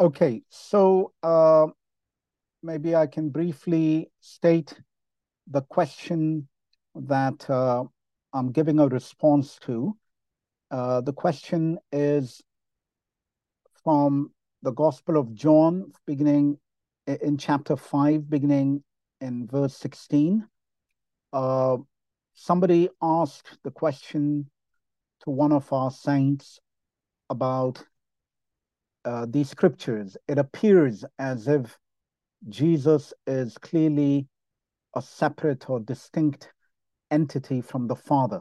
Okay, so uh, maybe I can briefly state the question that uh, I'm giving a response to. Uh, the question is from the Gospel of John, beginning in chapter 5, beginning in verse 16. Uh, somebody asked the question to one of our saints about uh, these scriptures, it appears as if Jesus is clearly a separate or distinct entity from the Father.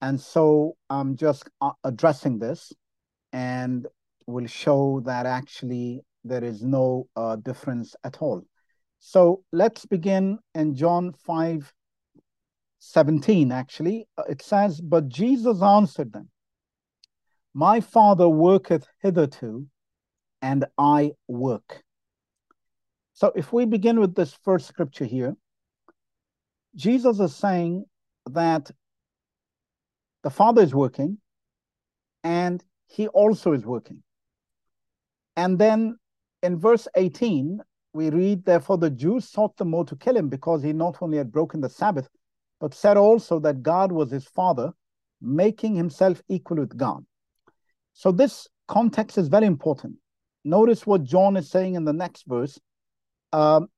And so I'm just uh, addressing this and will show that actually there is no uh, difference at all. So let's begin in John 5 17, actually. Uh, it says, But Jesus answered them, my Father worketh hitherto, and I work. So if we begin with this first scripture here, Jesus is saying that the Father is working and he also is working. And then in verse 18, we read, Therefore the Jews sought the more to kill him because he not only had broken the Sabbath, but said also that God was his Father, making himself equal with God. So this context is very important. Notice what John is saying in the next verse. Um,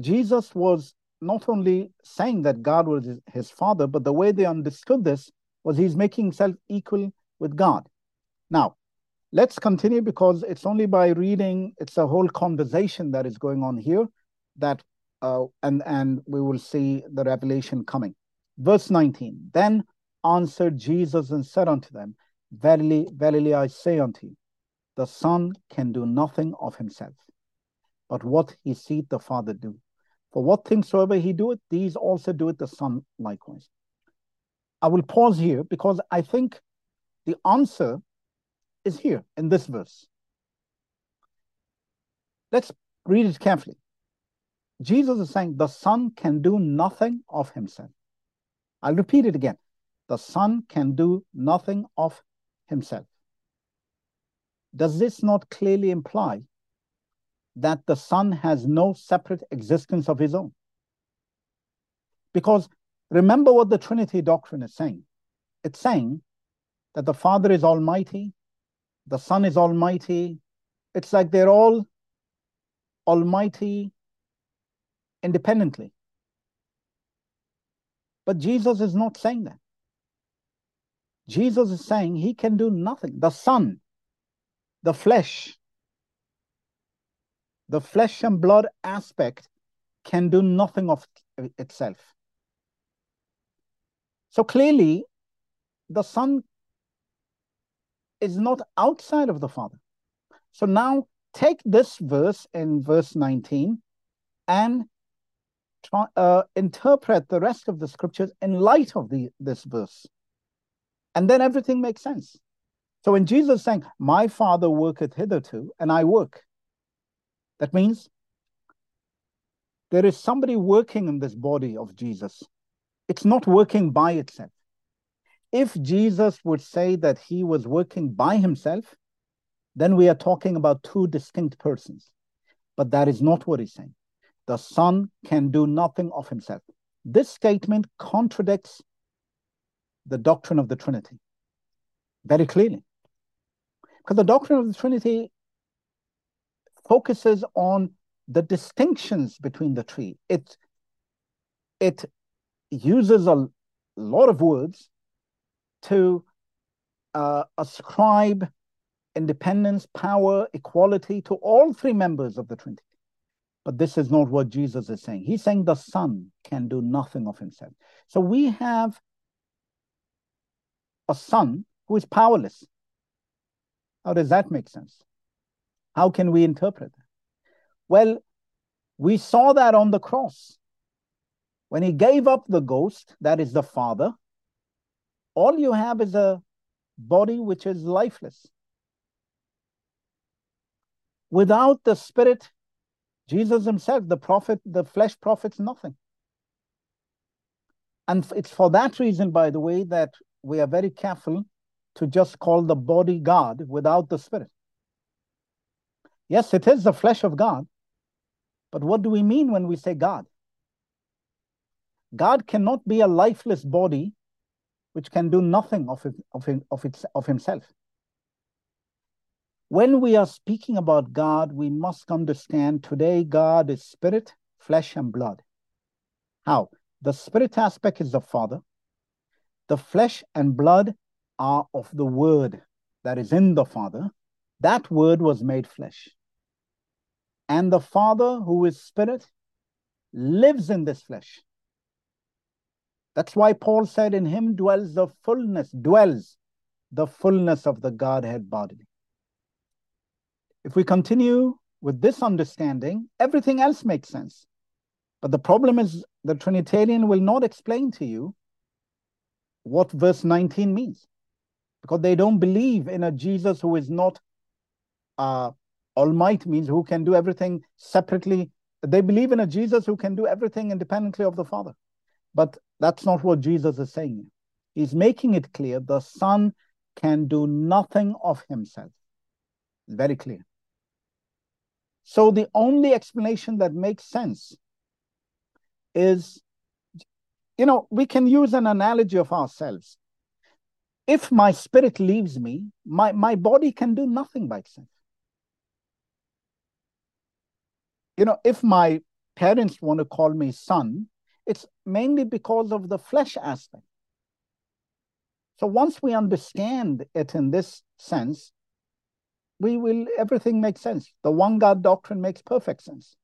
Jesus was not only saying that God was his, father, but the way they understood this was he's making himself equal with God. Now, let's continue because it's only by reading, it's a whole conversation that is going on here that uh, and and we will see the revelation coming. Verse 19. Then answered Jesus and said unto them, Verily, verily, I say unto you, the Son can do nothing of himself, but what he seeth the Father do. For what things soever he doeth, these also doeth the Son likewise. I will pause here because I think the answer is here in this verse. Let's read it carefully. Jesus is saying the Son can do nothing of himself. I'll repeat it again. The Son can do nothing of himself. Does this not clearly imply that the Son has no separate existence of his own? Because remember what the Trinity doctrine is saying. It's saying that the Father is almighty, the Son is almighty. It's like they're all almighty independently. But Jesus is not saying that. Jesus is saying he can do nothing. The Son, the flesh, the flesh and blood aspect can do nothing of itself. So clearly, the Son is not outside of the Father. So now take this verse in verse 19 and try, uh, interpret the rest of the scriptures in light of the, this verse. And then everything makes sense. So when Jesus saying, My Father worketh hitherto, and I work, that means there is somebody working in this body of Jesus. It's not working by itself. If Jesus would say that he was working by himself, then we are talking about two distinct persons. But that is not what he's saying. The Son can do nothing of himself. This statement contradicts the doctrine of the Trinity very clearly. Because the doctrine of the Trinity focuses on the distinctions between the three. It, it uses a lot of words to uh, ascribe independence, power, equality to all three members of the Trinity. But this is not what Jesus is saying. He's saying the Son can do nothing of himself. So we have a son who is powerless. How does that make sense? How can we interpret that? Well, we saw that on the cross. When he gave up the ghost, that is the Father, all you have is a body which is lifeless. Without the Spirit, Jesus himself, the prophet, the flesh profits nothing. And it's for that reason, by the way, that we are very careful to just call the body God without the spirit. Yes, it is the flesh of God. But what do we mean when we say God? God cannot be a lifeless body which can do nothing of, it, of, it, of, its, of himself. When we are speaking about God, we must understand today God is spirit, flesh, and blood. How? The spirit aspect is the Father. The flesh and blood are of the Word that is in the Father. That Word was made flesh. And the Father, who is spirit, lives in this flesh. That's why Paul said, In him dwells the fullness, dwells the fullness of the Godhead bodily. If we continue with this understanding, everything else makes sense. But the problem is the Trinitarian will not explain to you what verse 19 means because they don't believe in a Jesus who is not uh, Almighty, means who can do everything separately. They believe in a Jesus who can do everything independently of the Father. But that's not what Jesus is saying. He's making it clear the Son can do nothing of himself. Very clear. So the only explanation that makes sense is, you know, we can use an analogy of ourselves. If my spirit leaves me, my, my body can do nothing by itself. You know, if my parents want to call me son, it's mainly because of the flesh aspect. So once we understand it in this sense, we will everything makes sense. The one God doctrine makes perfect sense.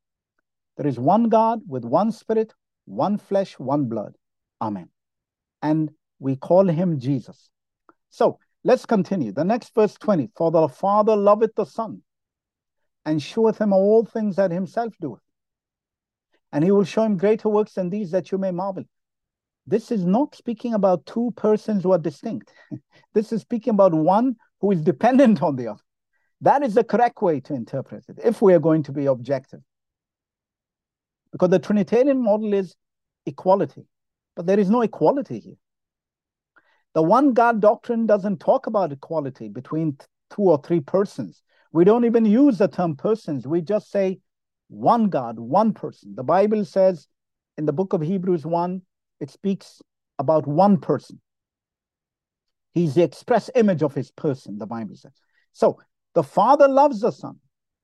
There is one God with one spirit, one flesh, one blood. Amen. And we call him Jesus. So let's continue. The next verse 20 For the Father loveth the Son, and showeth him all things that himself doeth. And he will show him greater works than these that you may marvel. This is not speaking about two persons who are distinct. this is speaking about one who is dependent on the other. That is the correct way to interpret it if we are going to be objective. Because the Trinitarian model is equality, but there is no equality here. The one God doctrine doesn't talk about equality between two or three persons. We don't even use the term persons. We just say one God, one person. The Bible says in the book of Hebrews 1, it speaks about one person. He's the express image of his person, the Bible says. So the Father loves the Son.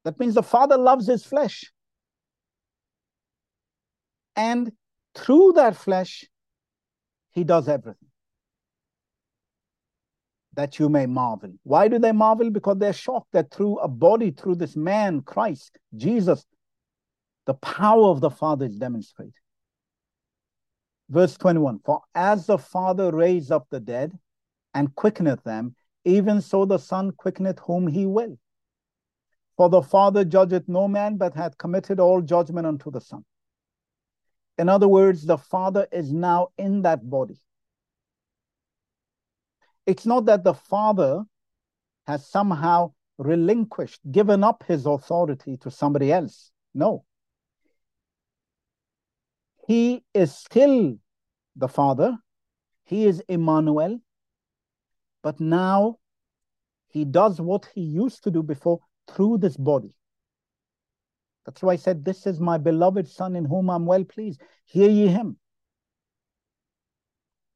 That means the Father loves his flesh. And through that flesh, he does everything. That you may marvel. Why do they marvel? Because they're shocked that through a body, through this man, Christ, Jesus, the power of the Father is demonstrated. Verse 21 For as the Father raised up the dead and quickeneth them, even so the Son quickeneth whom he will. For the Father judgeth no man, but hath committed all judgment unto the Son. In other words, the Father is now in that body. It's not that the Father has somehow relinquished, given up his authority to somebody else. No. He is still the Father. He is Emmanuel. But now he does what he used to do before through this body. That's why I said, This is my beloved Son in whom I'm well pleased. Hear ye him.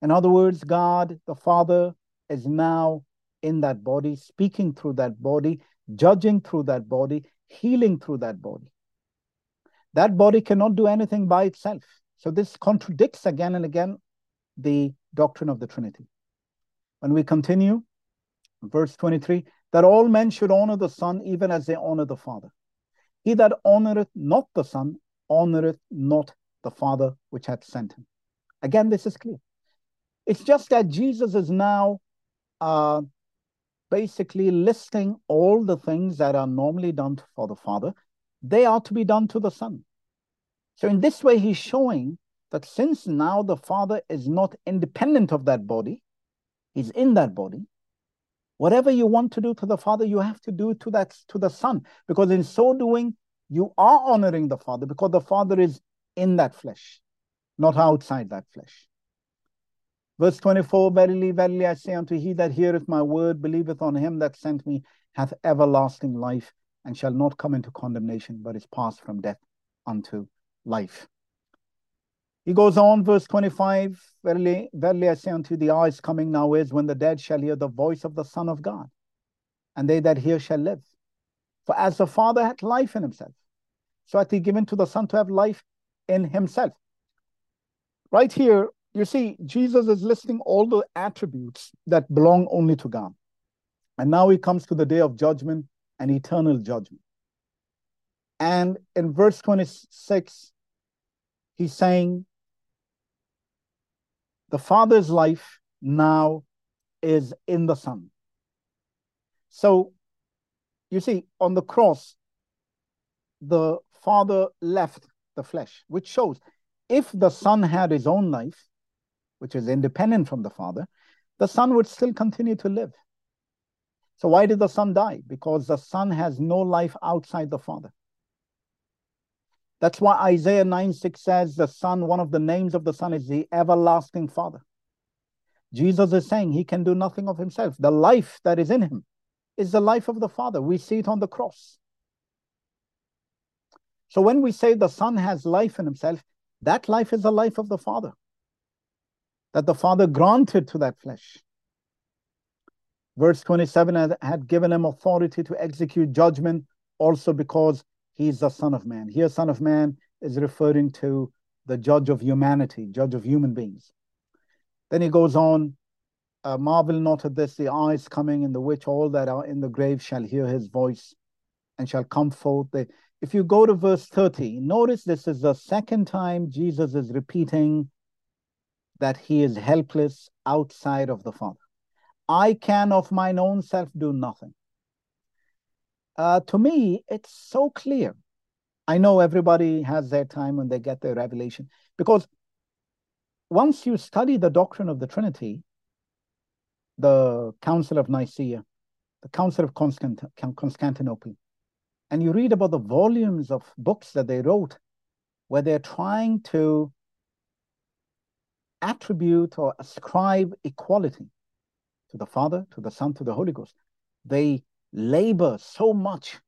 In other words, God the Father is now in that body, speaking through that body, judging through that body, healing through that body. That body cannot do anything by itself. So this contradicts again and again the doctrine of the Trinity. When we continue, verse 23, that all men should honor the Son even as they honor the Father. He that honoreth not the Son honoreth not the Father which hath sent him. Again, this is clear. It's just that Jesus is now uh, basically listing all the things that are normally done for the Father. They are to be done to the Son. So, in this way, he's showing that since now the Father is not independent of that body, He's in that body. Whatever you want to do to the Father, you have to do to that to the Son, because in so doing, you are honoring the Father, because the Father is in that flesh, not outside that flesh. Verse 24 Verily, verily, I say unto he that heareth my word, believeth on him that sent me, hath everlasting life, and shall not come into condemnation, but is passed from death unto life. He goes on, verse 25 Verily, verily I say unto you, the hour is coming now is when the dead shall hear the voice of the Son of God, and they that hear shall live. For as the Father hath life in himself, so hath he given to the Son to have life in himself. Right here, you see, Jesus is listing all the attributes that belong only to God. And now he comes to the day of judgment and eternal judgment. And in verse 26, he's saying, The Father's life now is in the Son. So you see, on the cross, the Father left the flesh, which shows if the Son had his own life, which is independent from the Father, the Son would still continue to live. So why did the Son die? Because the Son has no life outside the Father. That's why Isaiah 9 6 says the Son, one of the names of the Son is the everlasting Father. Jesus is saying he can do nothing of himself. The life that is in him is the life of the Father. We see it on the cross. So when we say the Son has life in himself, that life is the life of the Father that the Father granted to that flesh. Verse 27 had given him authority to execute judgment also because he's the Son of Man. Here, Son of Man is referring to the judge of humanity, judge of human beings. Then he goes on, uh, marvel not at this, the eyes coming in the which all that are in the grave shall hear his voice and shall come forth. They, if you go to verse 30, notice this is the second time Jesus is repeating that he is helpless outside of the Father. I can of mine own self do nothing. Uh, to me, it's so clear. I know everybody has their time when they get their revelation, because once you study the doctrine of the Trinity, the Council of Nicaea, the Council of Constantinople, and you read about the volumes of books that they wrote where they're trying to attribute or ascribe equality to the Father, to the Son, to the Holy Ghost. They labor so much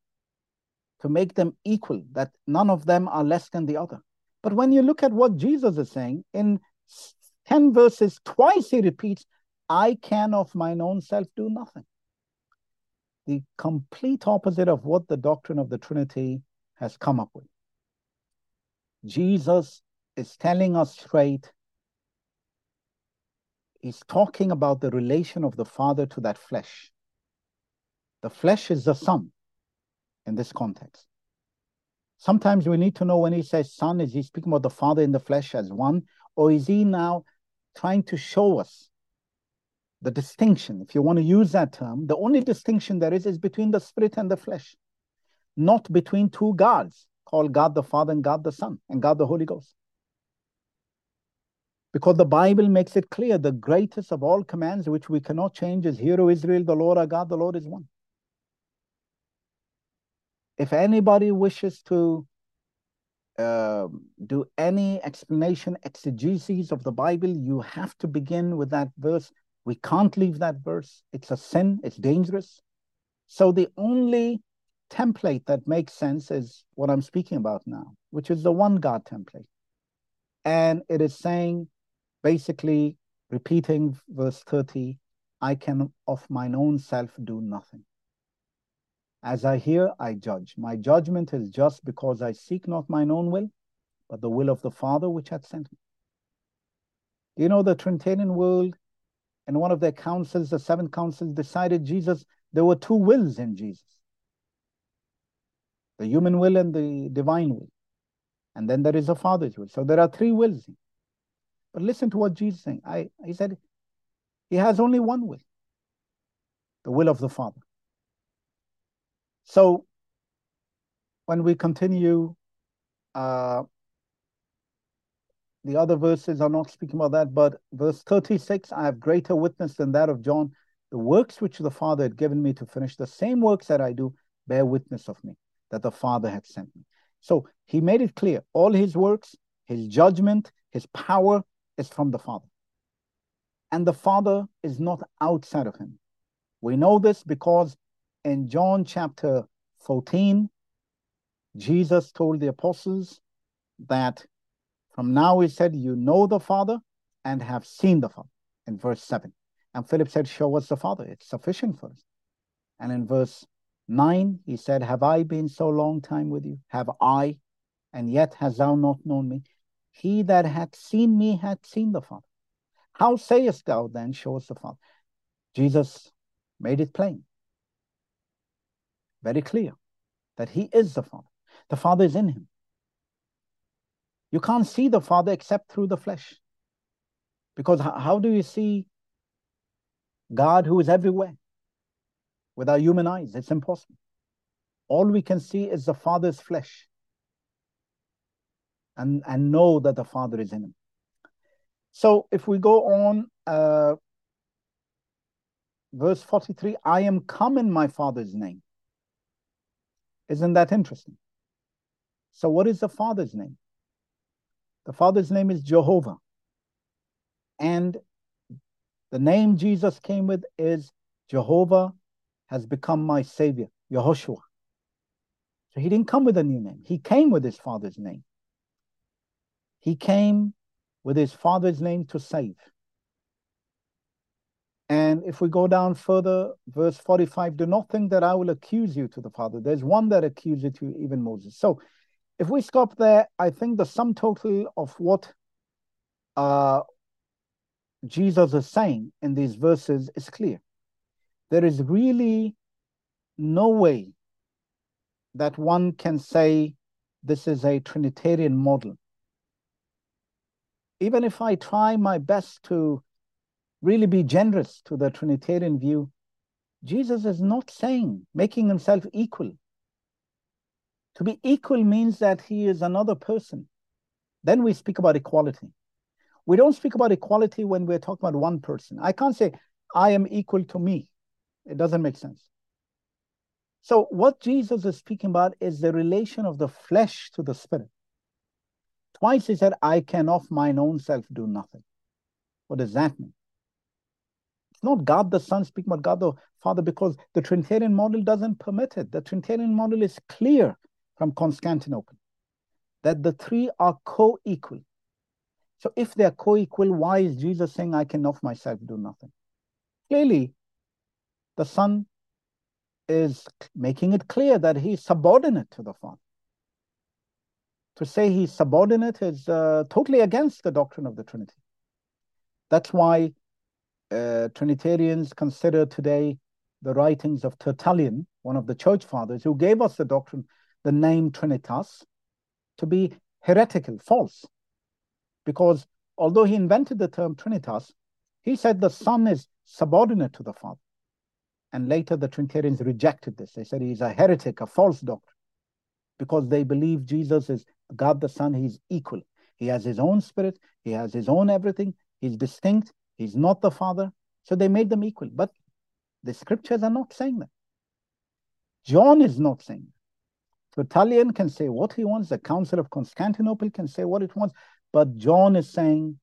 to make them equal that none of them are less than the other. But when you look at what Jesus is saying, in 10 verses, twice he repeats, I can of mine own self do nothing. The complete opposite of what the doctrine of the Trinity has come up with. Jesus is telling us straight he's talking about the relation of the Father to that flesh. The flesh is the Son in this context. Sometimes we need to know when he says Son, is he speaking about the Father in the flesh as one, or is he now trying to show us the distinction? If you want to use that term, the only distinction there is is between the Spirit and the flesh, not between two gods called God the Father and God the Son and God the Holy Ghost. Because the Bible makes it clear the greatest of all commands, which we cannot change, is Hear, O Israel, the Lord our God, the Lord is one. If anybody wishes to uh, do any explanation, exegesis of the Bible, you have to begin with that verse. We can't leave that verse. It's a sin, it's dangerous. So the only template that makes sense is what I'm speaking about now, which is the one God template. And it is saying basically repeating verse 30 I can of mine own self do nothing. As I hear, I judge. My judgment is just because I seek not mine own will, but the will of the Father which hath sent me. You know, the Trinitarian world, in one of their councils, the seventh council, decided Jesus, there were two wills in Jesus the human will and the divine will. And then there is a Father's will. So there are three wills. But listen to what Jesus saying. I, he said, He has only one will the will of the Father. So when we continue, uh, the other verses are not speaking about that, but verse 36 I have greater witness than that of John. The works which the Father had given me to finish, the same works that I do, bear witness of me, that the Father had sent me. So he made it clear all his works, his judgment, his power, is from the Father. And the Father is not outside of him. We know this because in John chapter 14, Jesus told the apostles that from now he said, You know the Father and have seen the Father, in verse 7. And Philip said, Show us the Father. It's sufficient for us. And in verse 9, he said, Have I been so long time with you? Have I, and yet hast thou not known me? He that hath seen me hath seen the Father. How sayest thou then, Show us the Father? Jesus made it plain, very clear, that he is the Father. The Father is in him. You can't see the Father except through the flesh. Because how do you see God who is everywhere with our human eyes? It's impossible. All we can see is the Father's flesh and, and know that the Father is in him. So if we go on, uh, verse 43 I am come in my Father's name. Isn't that interesting? So, what is the Father's name? The Father's name is Jehovah. And the name Jesus came with is Jehovah has become my Savior, Yehoshua. So he didn't come with a new name. He came with his Father's name. He came with his Father's name to save. And if we go down further, verse 45, do not think that I will accuse you to the Father. There's one that accuses you, even Moses. So if we stop there, I think the sum total of what uh, Jesus is saying in these verses is clear. There is really no way that one can say this is a Trinitarian model. Even if I try my best to really be generous to the Trinitarian view, Jesus is not saying, making himself equal. To be equal means that he is another person. Then we speak about equality. We don't speak about equality when we're talking about one person. I can't say, I am equal to me. It doesn't make sense. So, what Jesus is speaking about is the relation of the flesh to the spirit. Twice he said, I can of mine own self do nothing. What does that mean? It's not God the Son speaking but God the Father because the Trinitarian model doesn't permit it. The Trinitarian model is clear from Constantinople that the three are co equal. So if they're co equal, why is Jesus saying, I can of myself do nothing? Clearly, the Son is making it clear that he's subordinate to the Father. To say he's subordinate is uh, totally against the doctrine of the Trinity. That's why uh, Trinitarians consider today the writings of Tertullian, one of the church fathers, who gave us the doctrine the name Trinitas to be heretical, false. Because although he invented the term Trinitas, he said the Son is subordinate to the Father. And later the Trinitarians rejected this. They said he's a heretic, a false doctrine, because they believe Jesus is God the Son, he's equal. He has his own spirit, he has his own everything, he's distinct, he's not the Father. So they made them equal. But the scriptures are not saying that. John is not saying that. Tertullian can say what he wants, the Council of Constantinople can say what it wants, but John is saying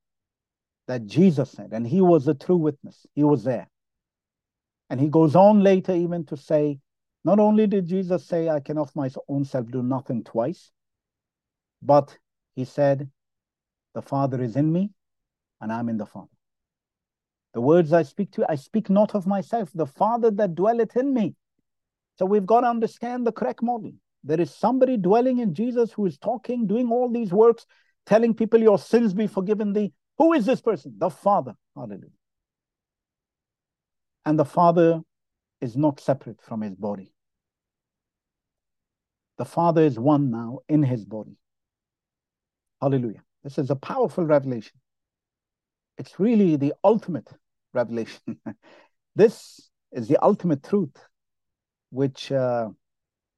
that Jesus said, and he was a true witness. He was there. And he goes on later even to say, not only did Jesus say, I can of my own self do nothing twice, but he said, the Father is in me and I'm in the Father. The words I speak to, I speak not of myself, the Father that dwelleth in me. So we've got to understand the correct model. There is somebody dwelling in Jesus who is talking, doing all these works, telling people your sins be forgiven thee. Who is this person? The Father. Hallelujah. And the Father is not separate from his body. The Father is one now in his body. Hallelujah. This is a powerful revelation. It's really the ultimate revelation. this is the ultimate truth, which uh,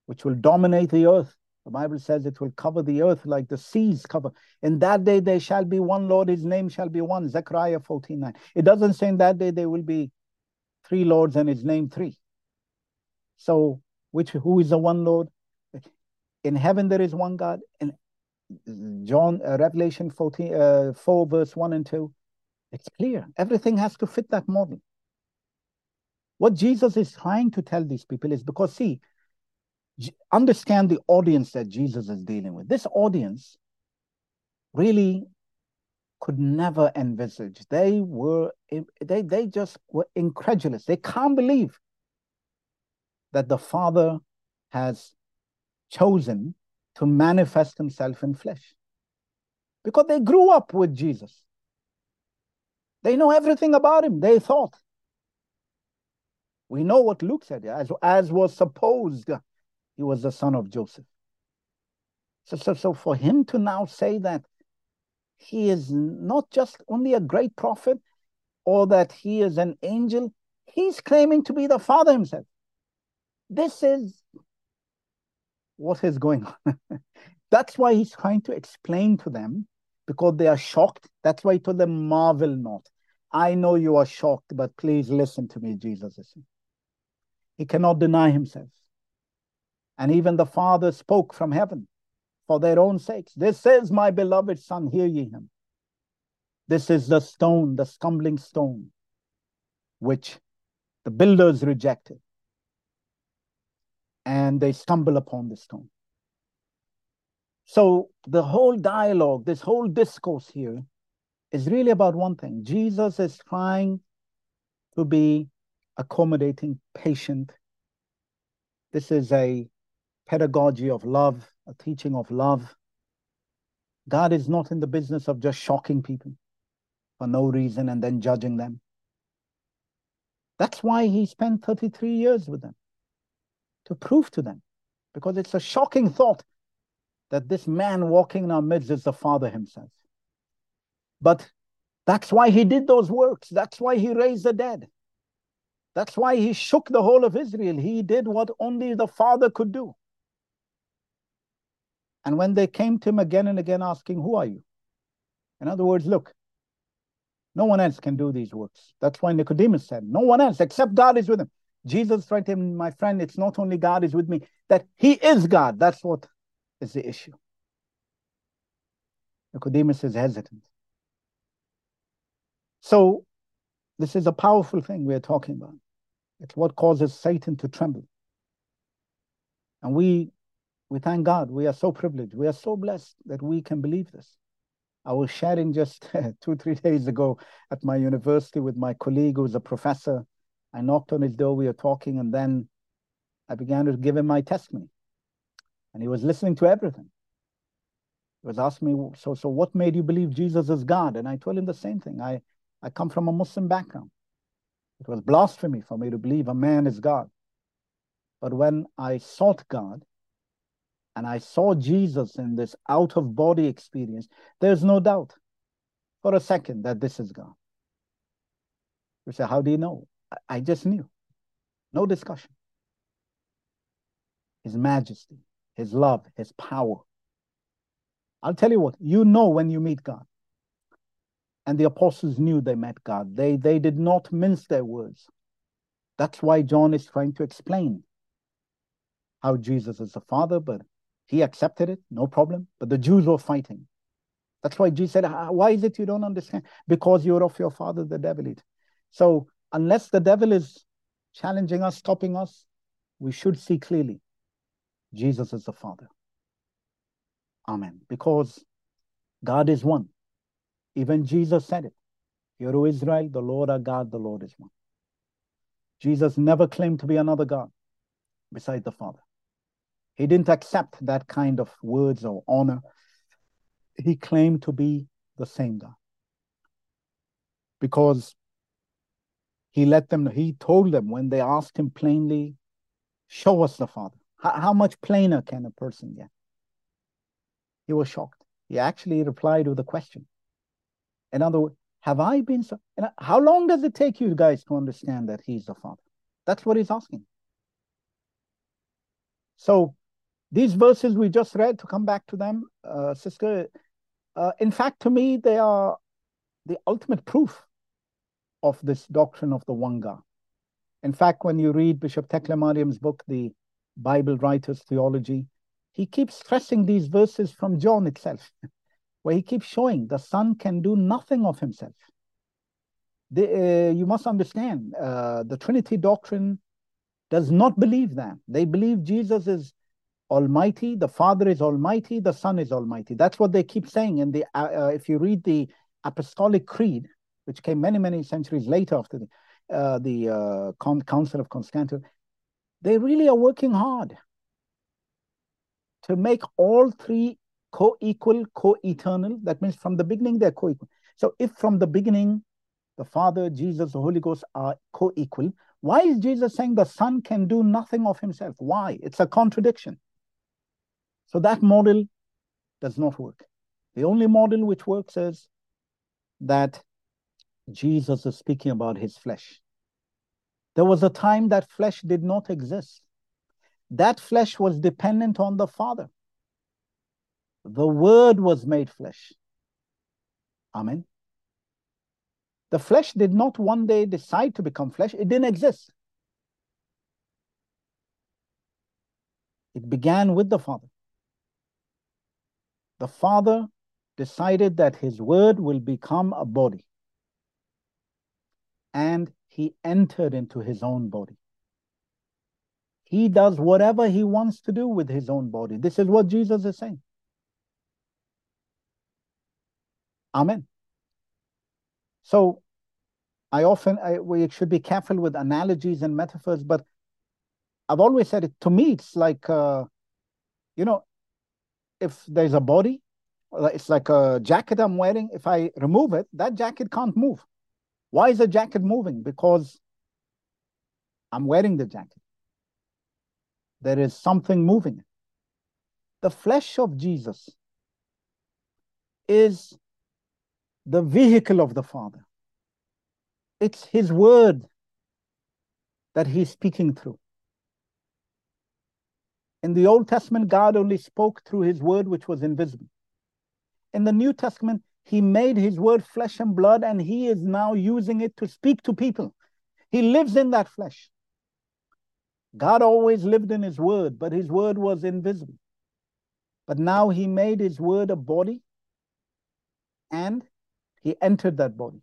which will dominate the earth. The Bible says it will cover the earth like the seas cover. In that day there shall be one Lord, his name shall be one. Zechariah 14 9. It doesn't say in that day there will be three lords and his name three. So which who is the one Lord? In heaven there is one God. In John uh, Revelation 14 uh, 4 verse 1 and 2. It's clear. Everything has to fit that model. What Jesus is trying to tell these people is because see, understand the audience that Jesus is dealing with. This audience really could never envisage. They were they they just were incredulous. They can't believe that the Father has chosen to manifest himself in flesh. Because they grew up with Jesus. They know everything about him, they thought. We know what Luke said, as, as was supposed, he was the son of Joseph. So, so, so for him to now say that he is not just only a great prophet or that he is an angel, he's claiming to be the Father himself. This is what is going on. That's why he's trying to explain to them because they are shocked. That's why he told them, marvel not. I know you are shocked, but please listen to me, Jesus is saying. He cannot deny himself. And even the Father spoke from heaven for their own sakes. This is my beloved Son, hear ye him. This is the stone, the stumbling stone, which the builders rejected. And they stumble upon the stone. So the whole dialogue, this whole discourse here is really about one thing. Jesus is trying to be accommodating, patient. This is a pedagogy of love, a teaching of love. God is not in the business of just shocking people for no reason and then judging them. That's why he spent 33 years with them to prove to them, because it's a shocking thought that this man walking in our midst is the Father himself. But that's why he did those works. That's why he raised the dead. That's why he shook the whole of Israel. He did what only the Father could do. And when they came to him again and again asking, Who are you? In other words, look, no one else can do these works. That's why Nicodemus said, No one else except God is with him. Jesus to him, My friend, it's not only God is with me, that he is God. That's what is the issue. Nicodemus is hesitant. So, this is a powerful thing we're talking about. It's what causes Satan to tremble. And we we thank God. We are so privileged. We are so blessed that we can believe this. I was sharing just two, three days ago at my university with my colleague who's a professor. I knocked on his door, we were talking, and then I began to give him my testimony. And he was listening to everything. He was asking me, so, so what made you believe Jesus is God? And I told him the same thing. I, I come from a Muslim background. It was blasphemy for me to believe a man is God. But when I sought God, and I saw Jesus in this out of body experience, there's no doubt for a second that this is God. You say, How do you know? I just knew. No discussion. His majesty, His love, His power. I'll tell you what, you know when you meet God. And the apostles knew they met God. They, they did not mince their words. That's why John is trying to explain how Jesus is the Father, but he accepted it, no problem. But the Jews were fighting. That's why Jesus said, Why is it you don't understand? Because you're of your father, the devil. It. So, unless the devil is challenging us, stopping us, we should see clearly Jesus is the Father. Amen. Because God is one. Even Jesus said it. Hear, O Israel, the Lord our God, the Lord is one. Jesus never claimed to be another God beside the Father. He didn't accept that kind of words or honor. He claimed to be the same God. Because he let them, he told them when they asked him plainly, Show us the Father. How, how much plainer can a person get? He was shocked. He actually replied with a question. In other words, have I been so? And How long does it take you guys to understand that he's the Father? That's what he's asking. So these verses we just read, to come back to them, uh, sister, uh, in fact, to me, they are the ultimate proof of this doctrine of the God. In fact, when you read Bishop Tekle Mariam's book, The Bible Writer's Theology, he keeps stressing these verses from John itself, where he keeps showing the Son can do nothing of himself. Uh, you must understand, uh, the Trinity doctrine does not believe that. They believe Jesus is Almighty, the Father is Almighty, the Son is Almighty. That's what they keep saying. In the uh, uh, if you read the Apostolic Creed, which came many many centuries later after the uh, the uh, Council of Constantinople, they really are working hard to make all three co-equal, co-eternal. That means from the beginning they're co-equal. So if from the beginning the Father, Jesus, the Holy Ghost are co-equal, why is Jesus saying the Son can do nothing of himself? Why? It's a contradiction. So that model does not work. The only model which works is that Jesus is speaking about his flesh. There was a time that flesh did not exist. That flesh was dependent on the Father. The Word was made flesh. Amen. The flesh did not one day decide to become flesh, it didn't exist. It began with the Father. The Father decided that His Word will become a body. And He entered into His own body. He does whatever He wants to do with His own body. This is what Jesus is saying. Amen. So I often, I, we should be careful with analogies and metaphors, but I've always said it, to me, it's like, uh, you know, if there's a body, it's like a jacket I'm wearing. If I remove it, that jacket can't move. Why is the jacket moving? Because I'm wearing the jacket. There is something moving. The flesh of Jesus is the vehicle of the Father. It's His word that He's speaking through. In the Old Testament, God only spoke through His word, which was invisible. In the New Testament, He made His word flesh and blood, and He is now using it to speak to people. He lives in that flesh. God always lived in His word, but His word was invisible. But now He made His word a body, and he entered that body.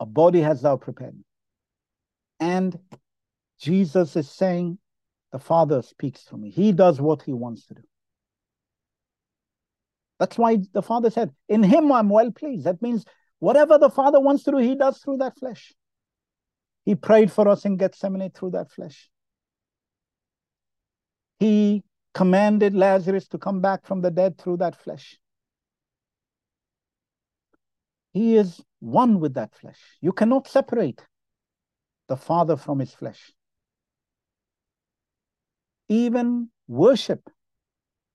A body has thou prepared. And Jesus is saying, The Father speaks through me. He does what he wants to do. That's why the Father said, In him I'm well pleased. That means whatever the Father wants to do, he does through that flesh. He prayed for us in Gethsemane through that flesh. He commanded Lazarus to come back from the dead through that flesh. He is one with that flesh. You cannot separate the Father from his flesh. Even worship,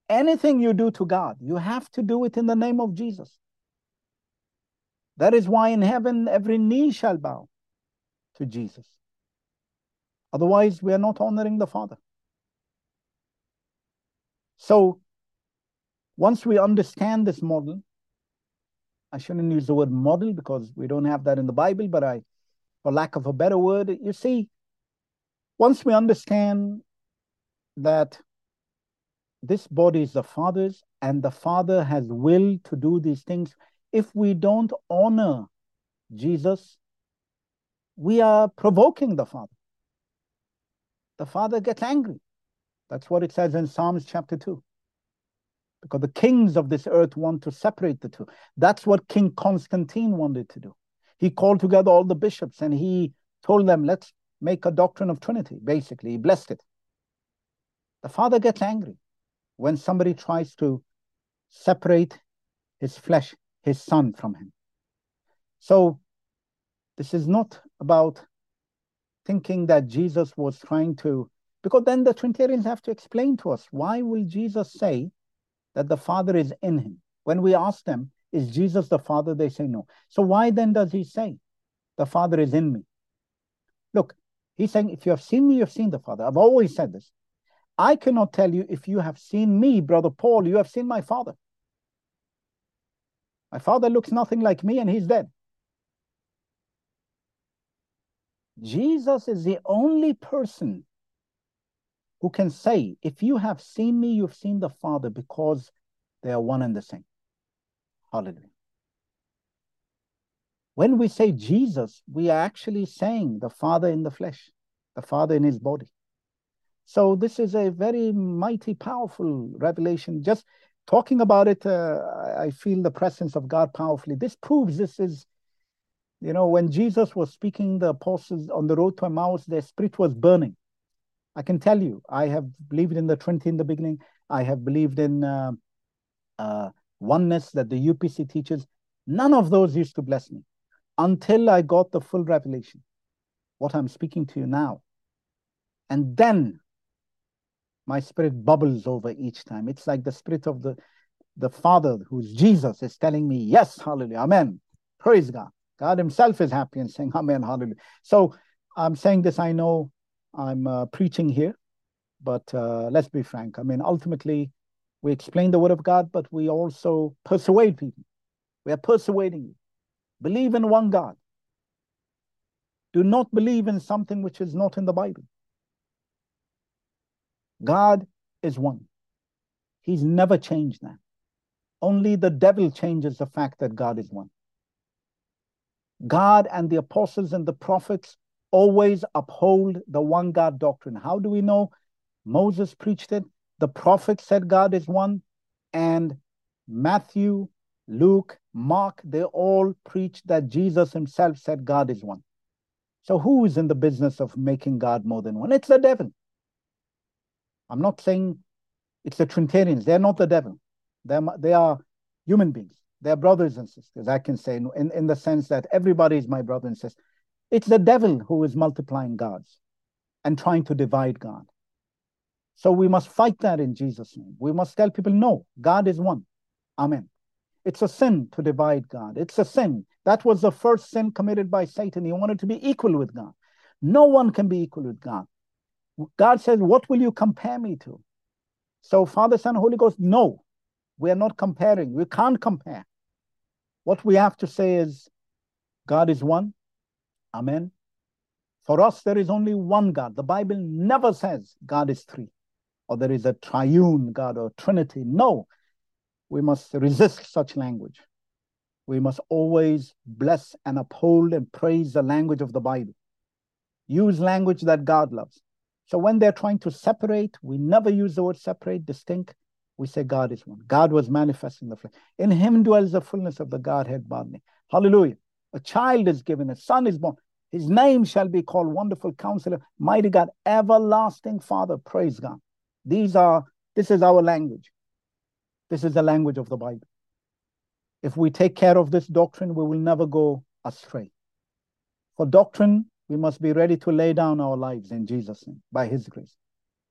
anything you do to God, you have to do it in the name of Jesus. That is why in heaven every knee shall bow to Jesus. Otherwise, we are not honoring the Father. So, once we understand this model, I shouldn't use the word model because we don't have that in the Bible, but I, for lack of a better word, you see, once we understand that this body is the Father's and the Father has will to do these things, if we don't honor Jesus, we are provoking the Father. The Father gets angry. That's what it says in Psalms chapter 2 because the kings of this earth want to separate the two. That's what King Constantine wanted to do. He called together all the bishops and he told them, let's make a doctrine of Trinity, basically. He blessed it. The father gets angry when somebody tries to separate his flesh, his son, from him. So, this is not about thinking that Jesus was trying to, because then the Trinitarians have to explain to us why will Jesus say that the Father is in him. When we ask them, is Jesus the Father? They say no. So why then does he say, the Father is in me? Look, he's saying, if you have seen me, you've seen the Father. I've always said this. I cannot tell you if you have seen me, Brother Paul, you have seen my Father. My Father looks nothing like me and he's dead. Jesus is the only person who can say, If you have seen me, you've seen the Father, because they are one and the same. Hallelujah. When we say Jesus, we are actually saying the Father in the flesh, the Father in his body. So this is a very mighty, powerful revelation. Just talking about it, uh, I feel the presence of God powerfully. This proves this is, you know, when Jesus was speaking, the apostles on the road to Emmaus, their spirit was burning. I can tell you, I have believed in the Trinity in the beginning. I have believed in uh, uh, oneness that the UPC teaches. None of those used to bless me until I got the full revelation, what I'm speaking to you now. And then my spirit bubbles over each time. It's like the spirit of the, the Father, who's Jesus, is telling me, Yes, hallelujah, amen. Praise God. God Himself is happy and saying, Amen, hallelujah. So I'm saying this, I know I'm uh, preaching here, but uh, let's be frank. I mean, ultimately, we explain the word of God, but we also persuade people. We are persuading you. Believe in one God. Do not believe in something which is not in the Bible. God is one. He's never changed that. Only the devil changes the fact that God is one. God and the apostles and the prophets always uphold the one God doctrine. How do we know? Moses preached it, the prophet said God is one, and Matthew, Luke, Mark, they all preach that Jesus himself said God is one. So who is in the business of making God more than one? It's the devil. I'm not saying it's the Trinitarians. They're not the devil. They're, they are human beings. They're brothers and sisters, I can say, in, in the sense that everybody is my brother and sister. It's the devil who is multiplying gods and trying to divide God. So we must fight that in Jesus' name. We must tell people, no, God is one. Amen. It's a sin to divide God. It's a sin. That was the first sin committed by Satan. He wanted to be equal with God. No one can be equal with God. God says, What will you compare me to? So, Father, Son, Holy Ghost, no, we are not comparing. We can't compare. What we have to say is, God is one. Amen. For us, there is only one God. The Bible never says God is three or there is a triune God or Trinity. No, we must resist such language. We must always bless and uphold and praise the language of the Bible. Use language that God loves. So when they're trying to separate, we never use the word separate, distinct. We say God is one. God was manifest in the flesh. In him dwells the fullness of the Godhead bodily. Hallelujah. A child is given, a son is born. His name shall be called Wonderful Counselor, Mighty God, Everlasting Father. Praise God. These are, this is our language. This is the language of the Bible. If we take care of this doctrine, we will never go astray. For doctrine, we must be ready to lay down our lives in Jesus' name by His grace.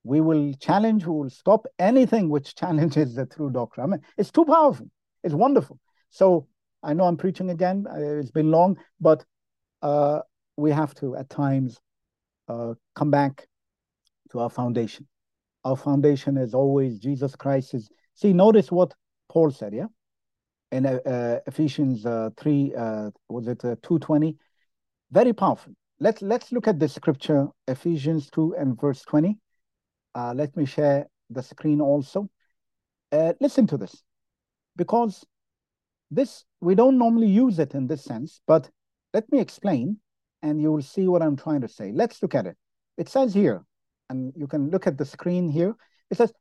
We will challenge, we will stop anything which challenges the true doctrine. I mean, it's too powerful. It's wonderful. So I know I'm preaching again. Uh, it's been long, but uh, we have to at times uh, come back to our foundation. Our foundation is always Jesus Christ. Is see, notice what Paul said, yeah, in uh, uh Ephesians uh, three, was it two twenty? Very powerful. Let's let's look at the scripture, Ephesians two and verse twenty. let me share the screen also. listen to this, because this we don't normally use it in this sense, but let me explain, and you will see what I'm trying to say. Let's look at it. It says here, and you can look at the screen here. It says,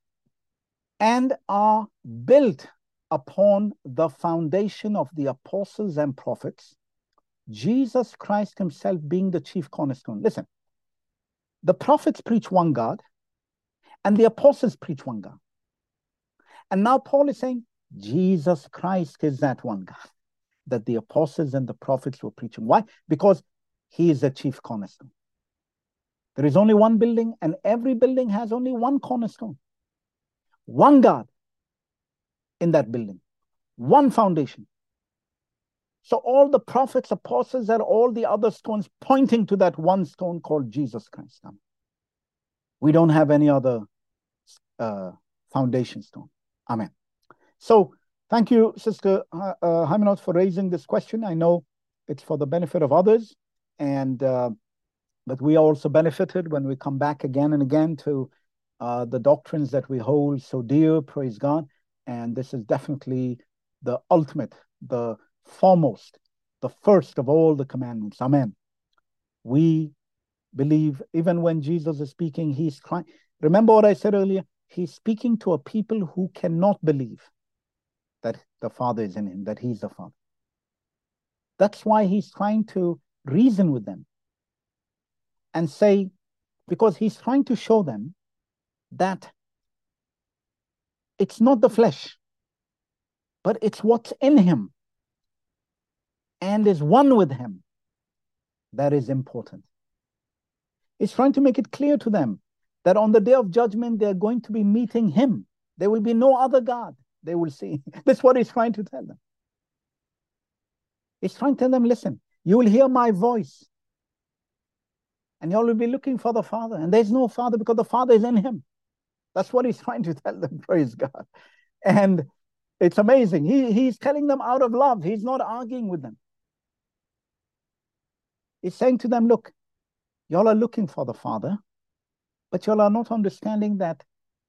and are built upon the foundation of the apostles and prophets, Jesus Christ himself being the chief cornerstone. Listen, the prophets preach one God, and the apostles preach one God. And now Paul is saying, Jesus Christ is that one God that the apostles and the prophets were preaching. Why? Because he is the chief cornerstone. There is only one building, and every building has only one cornerstone. One God in that building, one foundation. So all the prophets, apostles, and all the other stones pointing to that one stone called Jesus Christ. We don't have any other uh, foundation stone. Amen. So thank you, Sister uh, uh for raising this question. I know it's for the benefit of others, and uh, but we also benefited when we come back again and again to uh, the doctrines that we hold so dear, praise God. And this is definitely the ultimate, the foremost, the first of all the commandments. Amen. We believe, even when Jesus is speaking, he's crying. Remember what I said earlier? He's speaking to a people who cannot believe the Father is in him, that he's the Father. That's why he's trying to reason with them and say, because he's trying to show them that it's not the flesh, but it's what's in him and is one with him that is important. He's trying to make it clear to them that on the day of judgment, they're going to be meeting him. There will be no other God. They will see. That's what he's trying to tell them. He's trying to tell them, listen, you will hear my voice. And y'all will be looking for the Father. And there's no Father because the Father is in him. That's what he's trying to tell them. Praise God. And it's amazing. He, he's telling them out of love. He's not arguing with them. He's saying to them, look, y'all are looking for the Father, but y'all are not understanding that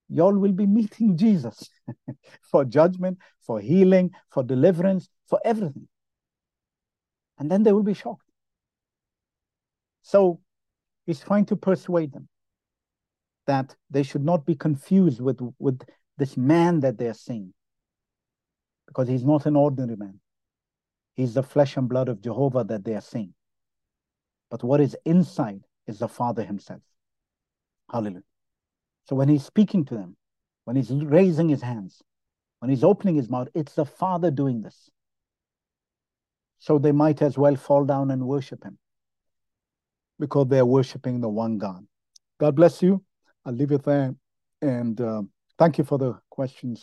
y'all will be meeting Jesus for judgment, for healing, for deliverance, for everything. And then they will be shocked. So he's trying to persuade them that they should not be confused with, with this man that they're seeing. Because he's not an ordinary man. He's the flesh and blood of Jehovah that they are seeing. But what is inside is the Father Himself. Hallelujah. So when He's speaking to them, when He's raising His hands, when He's opening His mouth, it's the Father doing this. So they might as well fall down and worship Him because they're worshiping the one God. God bless you. I'll leave it there. And uh, thank you for the questions.